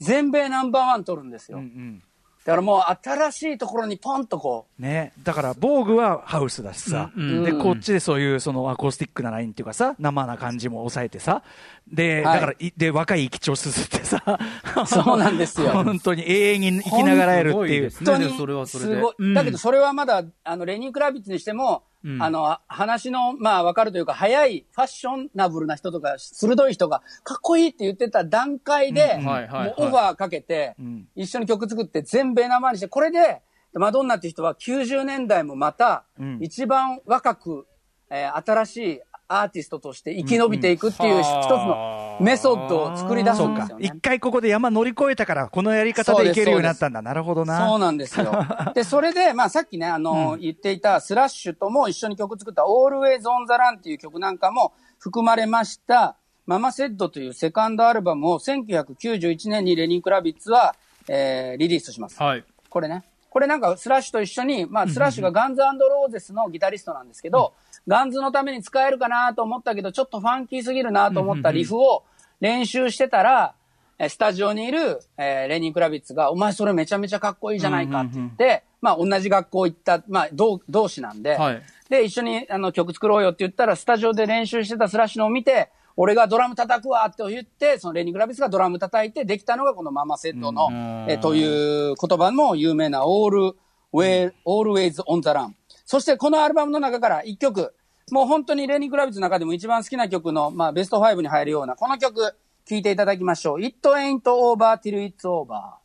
全米ナンバーワン取るんですよ。うんうんだからもう新しいところにポンとこね、だから、防具はハウスだしさ、うんで、うん。こっちでそういうそのアコースティックなラインっていうかさ、生な感じも抑えてさ、で、はい。だからい、で、若い生き血をすすってさ、そうなんですよ。本当に永遠に生きながらえるっていう。本当にそれはそれで。すごい。うんだけどそれはまだ、あの、レニー・クラビッツにしても、うん。あの、話の、まあ、わかるというか、早い、ファッショナブルな人とか、鋭い人が、かっこいいって言ってた段階で、オファーかけて、ん。一緒に曲作って全米生にして、これで、マドンナっていう人は90年代もまたうん、一番若く、えー新しいアーティストとして生き延びていくっていう一つのメソッドを作り出すそうんかですよ。ね。一回ここで山乗り越えたから、このやり方でいけるようになったんだ。なるほどな。そうなんですよ。で、それで、まあさっきね、あの、言っていたスラッシュとも一緒に曲作った Always on the Run っていう曲なんかも含まれました、ママセッドというセカンドアルバムを1991年にレニー・クラビッツは、えーリリースします。はい。これね。これなんかスラッシュと一緒に、まあスラッシュがガンズ・アンド・ローゼズのギタリストなんですけど、ガンズのために使えるかなと思ったけど、ちょっとファンキーすぎるなと思ったリフを練習してたら、えスタジオにいる、えーレニー・クラビッツが、お前それめちゃめちゃかっこいいじゃないかって言って、まあ同じ学校行った、まあ同同志なんで、はい。で、一緒にあの曲作ろうよって言ったら、スタジオで練習してたスラッシュのを見て、俺がドラム叩くわって言って、そのレニー・クラビッツがドラム叩いてできたのがこの Mama Said の、ん。えという言葉も有名な All Way- Always on the Run。そしてこのアルバムの中から一曲、もう本当にレニー・クラビッツの中でも一番好きな曲の、まあベスト5に入るような、この曲、聴いていただきましょう。It ain't over till it's over.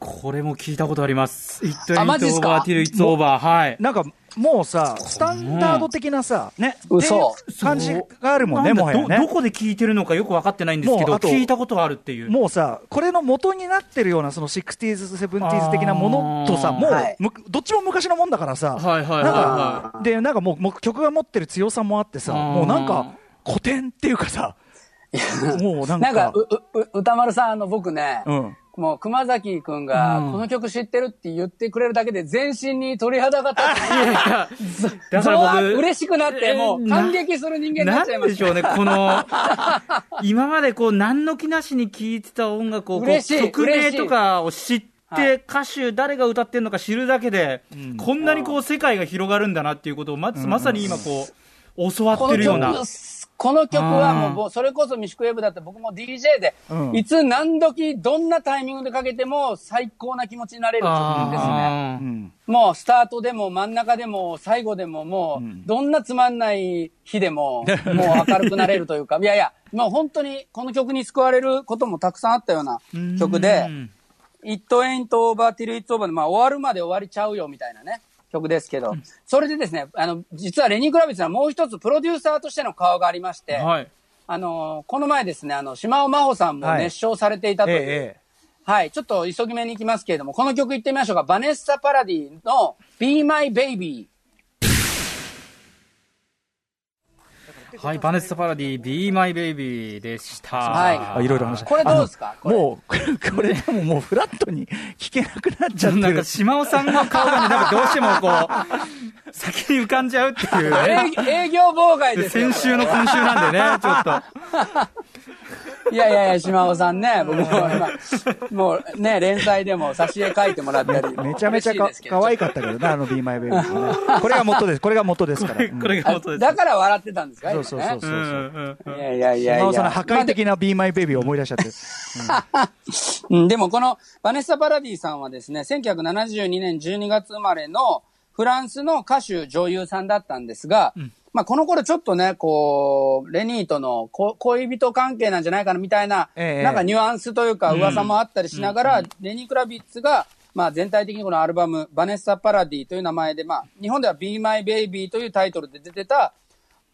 これも聞いたことあります。It あマジっすか？ain't over till it's over. はい。なんか、もうさ、スタンダード的なさ、ね、嘘感じがあるもんね、もはやね。ど、どこで聞いてるのかよく分かってないんですけど、聞いたことあるっていう。もうさ、これの元になってるような、その 60s、70s 的なものとさ、もう、はいむどっちも昔のもんだからさ、はいはいで、なんかもう曲が持ってる強さもあってさ、もうなんか、古典っていうかさ、もうなんか、なんか、う、う、う歌丸さん、あの僕ね、うん。もう熊崎くんが、うん。この曲知ってるって言ってくれるだけで全身に鳥肌が立って、い。いやいや。だから僕、嬉しくなって、もう感激する人間にななっちゃいましんでしょうね、この、今までこう、何の気なしに聴いてた音楽を、こう嬉しい曲名とかを知っはい。て、歌手、誰が歌ってるのか知るだけで、こんなにこう、世界が広がるんだなっていうことを、まず、まさに今こう、教わた。ってるような。この曲はうん。もう、それこそミシクウェブだって僕も DJ で、うん。いつ何時、どんなタイミングでかけても最高な気持ちになれる曲ですね。もうスタートでも真ん中でも最後でももう、どんなつまんない日でも、もう明るくなれるというか、いやいや、もう本当にこの曲に救われることもたくさんあったような曲でう、ん It ain't over till it's over で、まあ終わるまで終わりちゃうよみたいなね、曲ですけど、それでですね、あの、実はレニー・クラビッツはもう一つプロデューサーとしての顔がありまして、はい。あの、この前ですね、あの、島尾真帆さんもはい熱唱されていたという、ええはい、ちょっと急ぎ目に行きますけれども、この曲行ってみましょうか。バネッサ・パラディの Be My Baby。はい、バネッサ・パラディ、Be My Baby でした。はいあいろいろ話これどうですか？もう、これでももうフラットに聞けなくなっちゃってるなんか、。島尾さんの顔がね、なんかどうしてもこう、先に浮かんじゃうっていうね。営 営業妨害ですよ。先週の今週なんでね、ちょっと。いやいやいや、島尾さんね、僕も今、もうね、連載でも挿絵描いてもらったり。めちゃめちゃか可愛かったけどね、あの Be My Baby もね。これが元です。これが元ですから。う んこれが元です。だから笑ってたんですか？そうそうそうそう。いやいやいや。島尾さんの破壊的な Be My Baby を思い出しちゃって。うん、でもこのバネッサ・パラディさんはですね、1972年12月生まれのフランスの歌手女優さんだったんですが、まあこの頃ちょっとね、こう、レニーとのこ恋人関係なんじゃないかなみたいな、ええ。なんかニュアンスというか噂もあったりしながら、レニー・クラビッツが、まあ全体的にこのアルバム、バネッサ・パラディという名前で、まあ日本では Be My Baby というタイトルで出てた、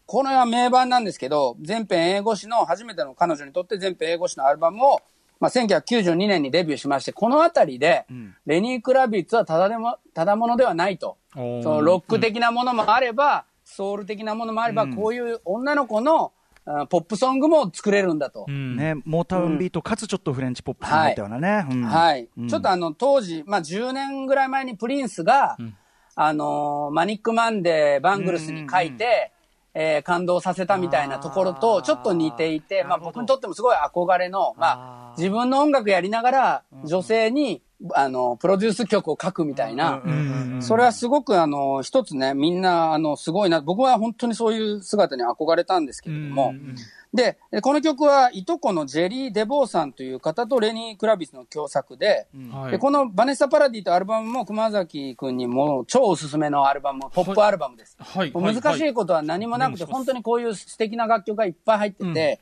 これは名盤なんですけど、全編英語詞の、初めての彼女にとって全編英語詞のアルバムを、まあ、1992年にデビューしまして、このあたりで、レニー・クラビッツはただでも、ただものではないと。そのロック的なものもあれば、ソウル的なものもあれば、こういう女の子の、あポップソングも作れるんだと。うん。ね、モータウンビートかつちょっとフレンチポップスになったようなね。うん。はい。うん。ちょっとあの、当時、まあ、10年ぐらい前にプリンスが、あのーマニックマンデー、バングルスに書いて、えー感動させたみたいなところとちょっと似ていて、まあ僕にとってもすごい憧れの、まあ自分の音楽やりながら女性に、あの、プロデュース曲を書くみたいな、それはすごくあの、一つね、みんなあの、すごいな、僕は本当にそういう姿に憧れたんですけれども、で、この曲はいとこのジェリー・デボーさんという方とレニー・クラビスの共作で、はい。でこのバネッサ・パラディというアルバムも熊崎くんにも超おすすめのアルバム、ポップアルバムです。はい。難しいことは何もなくて、はい。本当にこういう素敵な楽曲がいっぱい入ってて、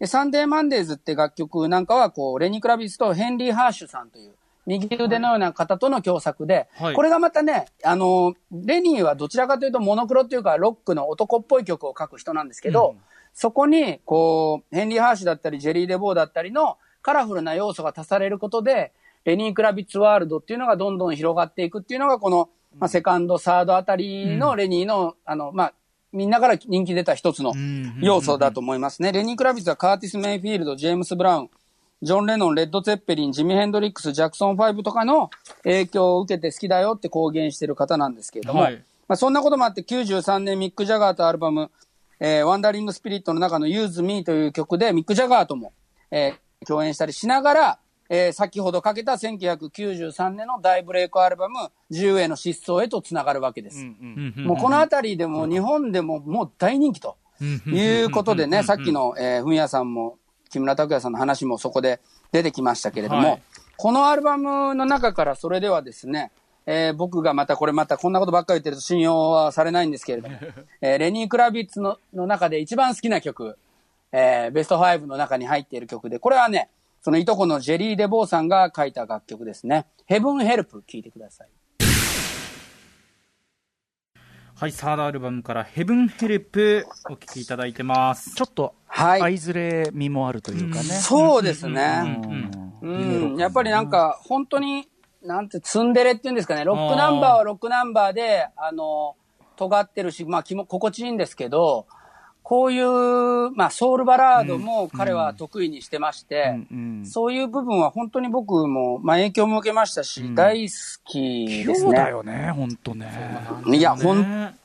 で Stand by My Woman って楽曲なんかは、こう、レニー・クラビッツとヘンリー・ハーシュさんという、右腕のような方との共作で、はい。これがまたね、あの、レニーはどちらかというとモノクロっていうか、ロックの男っぽい曲を書く人なんですけど、そこに、こう、ヘンリー・ハーシュだったり、ジェリー・デボーだったりのカラフルな要素が足されることで、レニー・クラビッツワールドっていうのがどんどん広がっていくっていうのが、この、まあ、セカンド、サードあたりのレニーの、あの、まあ、みんなから人気出た一つの要素だと思いますね。レニー・クラビッツはカーティス・メイフィールド、ジェームス・ブラウン、ジョン・レノン、レッド・ツェッペリン、ジミ・ヘンドリックス、ジャクソン5とかの影響を受けて好きだよって公言してる方なんですけれども、はい。まあ、そんなこともあって93年ミック・ジャガーとアルバム、えーワンダリング・スピリットの中の Use Me という曲でミック・ジャガーとも、えー共演したりしながら、えー先ほどかけた1993年の大ブレイクアルバム、自由への失踪へとつながるわけです。もうこのあたりでも日本でももう大人気ということでね、さっきの、えー、ふみやさんも木村拓哉さんの話もそこで出てきましたけれども、はいこのアルバムの中からそれではですね、えー僕がまたこれまたこんなことばっかり言ってると信用はされないんですけれども、えーレニー・クラビッツのの中で一番好きな曲、えーベスト5の中に入っている曲で、これはね、そのいとこのジェリー・デボーさんが書いた楽曲ですね。ヘブン・ヘルプ聴いてください。はいサードアルバムから「ヘブンヘルプ」お聴きいただいてます。ちょっと、はい。相ずれ味もあるというかね。そうですね。うん。うん、やっぱりなんか、本当に、なんて、ツンデレっていうんですかね、ロックナンバーはロックナンバーで、あの、尖ってるし、まあ、気も心地いいんですけど、こういう、まあ、ソウルバラードも彼は得意にしてまして、うんそういう部分は本当に僕も、まあ、影響も受けましたし、大好きですそうだね。よね、本当ね。いや、本ね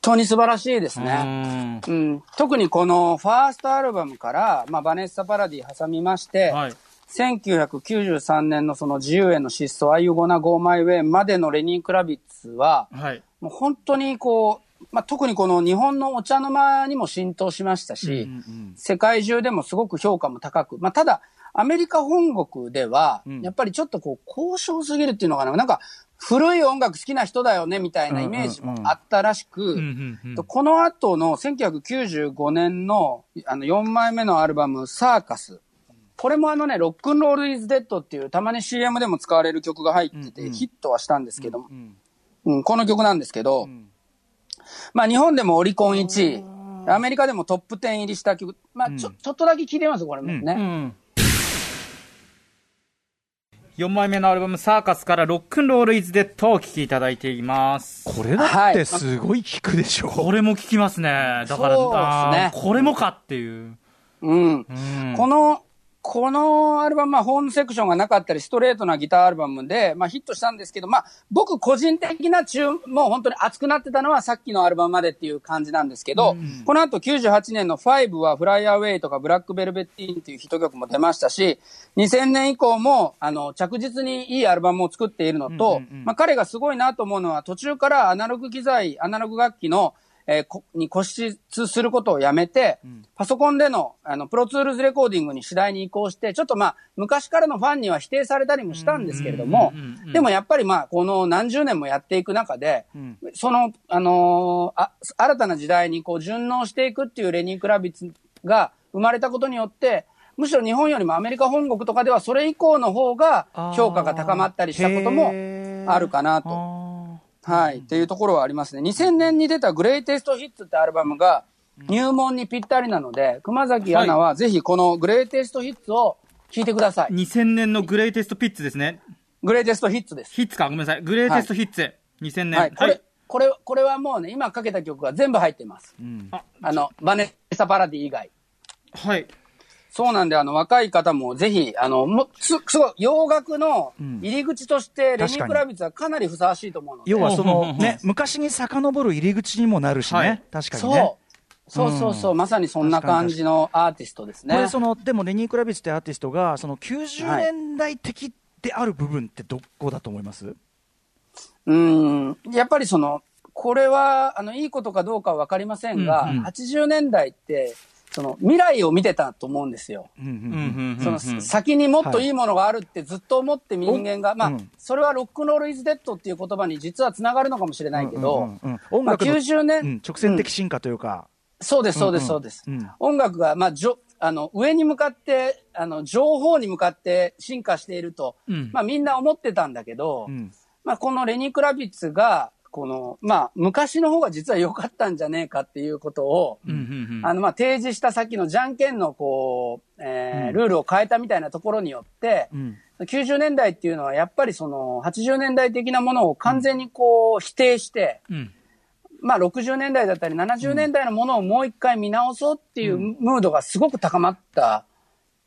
当に素晴らしいですね。うん。うん、特にこのファーストアルバムから、まあ、バネッサ・パラディ挟みまして、はい。1993年のその自由への失踪、あいうごな Go My Way までのレニー・クラビッツは、はい。もう本当にこう、まあ、特にこの日本のお茶の間にも浸透しましたし、世界中でもすごく評価も高く、まあ、ただ、アメリカ本国では、やっぱりちょっとこう、高尚すぎるっていうのかな、なんか、古い音楽好きな人だよね、みたいなイメージもあったらしく、うんうんうん。この後の1995年のあの4枚目のアルバム、サーカス。これもあのね、ロックンロールイズデッドっていう、たまに CM でも使われる曲が入ってて、ヒットはしたんですけども、うんこの曲なんですけど、まあ日本でもオリコン1位、アメリカでもトップ10入りした曲、まあちょ,、ちょっとだけ聴いてみますこれもね。うん。4枚目のアルバム「サーカス」から「ロックンロール・イズ・デッド」をお聴きいただいています。これだってすごい聞くでしょ。これも聞きますね。だからね。これもかっていう、うん。うん。この、このアルバムはホームセクションがなかったり、ストレートなギターアルバムで、まあヒットしたんですけど、まあ僕個人的な注、もう本当に熱くなってたのはさっきのアルバムまでっていう感じなんですけど、この後98年の5はフライアウェイとかブラックベルベッティーンっていうヒット曲も出ましたし、2000年以降も、あの、着実にいいアルバムを作っているのと、まあ彼がすごいなと思うのは途中からアナログ機材、アナログ楽器のえーこに固執することをやめて、パソコンでの、あの、プロツールズレコーディングに次第に移行して、ちょっとまあ、昔からのファンには否定されたりもしたんですけれども、でもやっぱりまあ、この何十年もやっていく中で、その、あのーあ、新たな時代にこう順応していくっていうレニー・クラビッツが生まれたことによって、むしろ日本よりもアメリカ本国とかではそれ以降の方が評価が高まったりしたこともあるかなと。はい。っていうところはありますね。2000年に出たグレイテストヒッツってアルバムが入門にぴったりなので、熊崎アナはぜひこのグレイテストヒッツを聞いてください。2000年のグレイテストピッツですね。グレイテストヒッツです。ヒッツか、ごめんなさい。グレイテストヒッツ。2000年。はい。これ、これ、これはもうね、今かけた曲が全部入っています。ああの、バネッサ・パラディ以外。はい。そうなんで、あの、若い方もぜひ、あの、もす、すごい、洋楽の入り口として、レニー・クラビッツはかなりふさわしいと思うので。要はそのうん。うんうんね、昔に遡る入り口にもなるしはい。ね、確かにそう。ね。。そうそう。そう、まさにそんな感じのアーティストですね。これそのでもレニー・クラビッツってアーティストがその90年代的である部分ってどこだと思います、うん、やっぱりその、これは、あの、いいことかどうかはわかりませんが、うんうん。80年代って、その、未来を見てたと思うんですよ。その、先にもっといいものがあるってずっと思って人間が、まあ、うん。それはロックンロールイズデッドっていう言葉に実はつながるのかもしれないけど、音まあ、楽の、90年、うん。直線的進化というか、そうです、そうです、そうです。うん音楽が、まあ、じょ、あの、上に向かって、あの、情報に向かって進化していると、うん。まあ、みんな思ってたんだけど、うん。まあ、このレニー・クラビッツが、この、まあ、昔の方が実は良かったんじゃねえかっていうことを、うんうんうん。あの、まあ、提示した先のじゃんけんの、こう、えールールを変えたみたいなところによって、うん。90年代っていうのはやっぱりその80年代的なものを完全にこう否定して、うん。まあ60年代だったり70年代のものをもう一回見直そうっていうムードがすごく高まった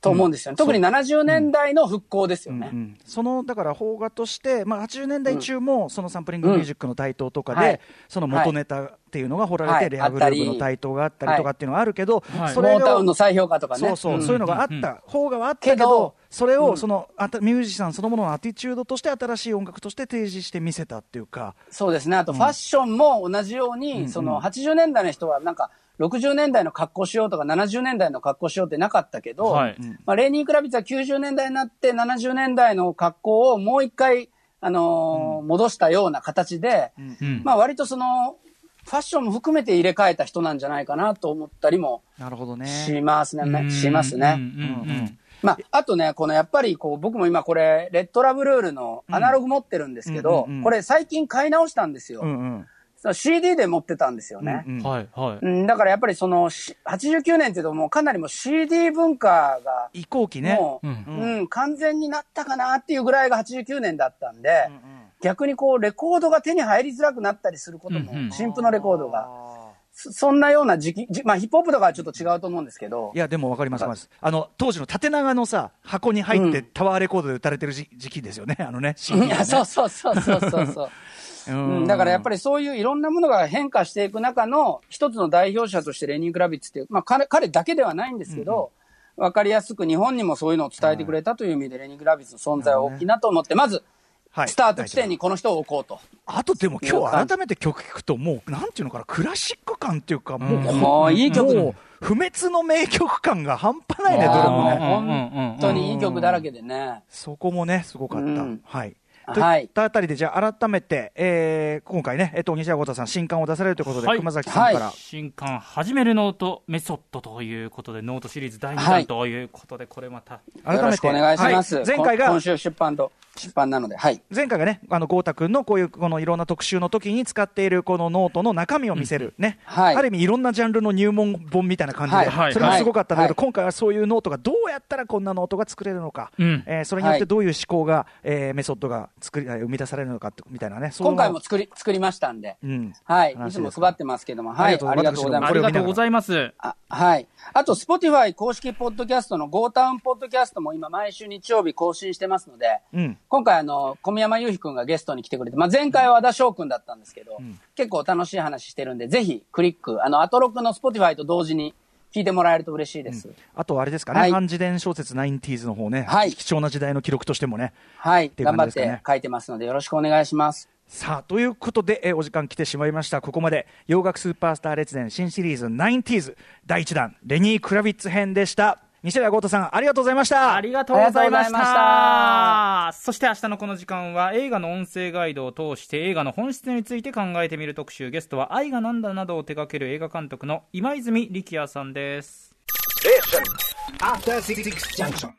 と思うんですよね。特に70年代の復興ですよね。うん。そのだから邦画として、まあ、80年代中もそのサンプリングミュージックの台頭とかで、はい。その元ネタっていうのが掘られて、はい。レアグループの台頭があったりとかっていうのがあるけど、はい。それをモータウンの再評価とかね。そうそう、ん。そういうのがあった、うん。うん方があったけど、それをうん。そのあたミュージシャンそのもののアティチュードとして新しい音楽として提示して見せたっていうか、そうですね。あとファッションも同じように、その80年代の人はなんか60年代の格好しようとか70年代の格好しようってなかったけど、はい。まあ、レーニー・クラビッツは90年代になって70年代の格好をもう一回、あのー戻したような形で、うん。まあ割とその、ファッションも含めて入れ替えた人なんじゃないかなと思ったりもなるほどね。しますね。うん。しますね。うんうんうん。まあ、あとね、このやっぱりこう、僕も今これ、レッドラブルールのアナログ持ってるんですけど、うんうんうん。これ最近買い直したんですよ。うんうん CD で持ってたんですよね。うんうんはいはいうん、だからやっぱりその、し89年っていうともうかなりもう CD 文化が、移行期ね。もう、ううんん、完全になったかなっていうぐらいが89年だったんで、逆にこう、レコードが手に入りづらくなったりすることもうんうん、新譜のレコードが。あそそんなような時期、じまあヒップホップとかはちょっと違うと思うんですけどーい、や、でも分かります、わかります。あの、当時の縦長のさ、箱に入ってうんタワーレコードで打たれてる時時期ですよね、あのね。いや、そうそうそうそうそうそう。うん、だからやっぱり、りそういういろんなものが変化していく中の一つの代表者としてレニー・クラビッツっていう、まあ彼彼だけではないんですけど、わ、かりやすく日本にもそういうのを伝えてくれたという意味でレニー・クラビッツの存在は大きいなと思って、まず、はいスタート地点にこの人を置こうと。あとでも今日改めて曲聴くと、もう、なんていうのかな、クラシック感っていうか、もう、うんもういい曲もう不滅の名曲感が半端ないね、どれもね。うんうんうん本当にいい曲だらけでね。そこもね、すごかった。うんはい。はいといったあたりで、じゃあ改めて、えー今回ね、えっと、西寺郷太さん、新刊を出されるということで、はい。熊崎さんから、は新刊始めるノートメソッドということでノートシリーズ第2はい。弾ということでこれまた改めてよろしくお願いします。はい。前回がこ今週出版と、出版なので、はい。前回がね、あの、郷太くんのこういう、このいろんな特集の時に使っているこのノートの中身を見せる、ね。はい。ある意味いろんなジャンルの入門本みたいな感じで、はい。それもすごかったんだけど、はい。今回はそういうノートがどうやったらこんなノートが作れるのか、うん。えーそれによってはい。どういう思考が、えーメソッドが作り、えー生み出されるのかってみたいなね。今回も作り、作りましたんで。うん。はい。いつも配ってますけども、はい。あありがとうございますありがとうございますあはい。あと、Spotify 公式ポッドキャストの Go タウンポッドキャストも今毎週日曜日更新してますので、うん。今回あの、小宮山雄飛くんがゲストに来てくれて、まあ、前回は和田翔くんだったんですけど、結構楽しい話してるんで、ぜひクリック、あの、アトロックの Spotify と同時に聞いてもらえると嬉しいです。あとあれですかね、はい半自伝小説 90s の方ね、はい貴重な時代の記録としてもね。はい。ていう頑張って書いてますので、よろしくお願いします。さあということで、えーお時間来てしまいましたここまで洋楽スーパースター列伝新シリーズ 90s 第1弾レニー・クラビッツ編でした西田豪太さんありがとうございました。ありがとうございましありがとうございまた。そして明日のこの時間は映画の音声ガイドを通して映画の本質について考えてみる特集。ゲストは愛がなんだなどを手掛ける映画監督の今泉力也さんです。After Six Junction.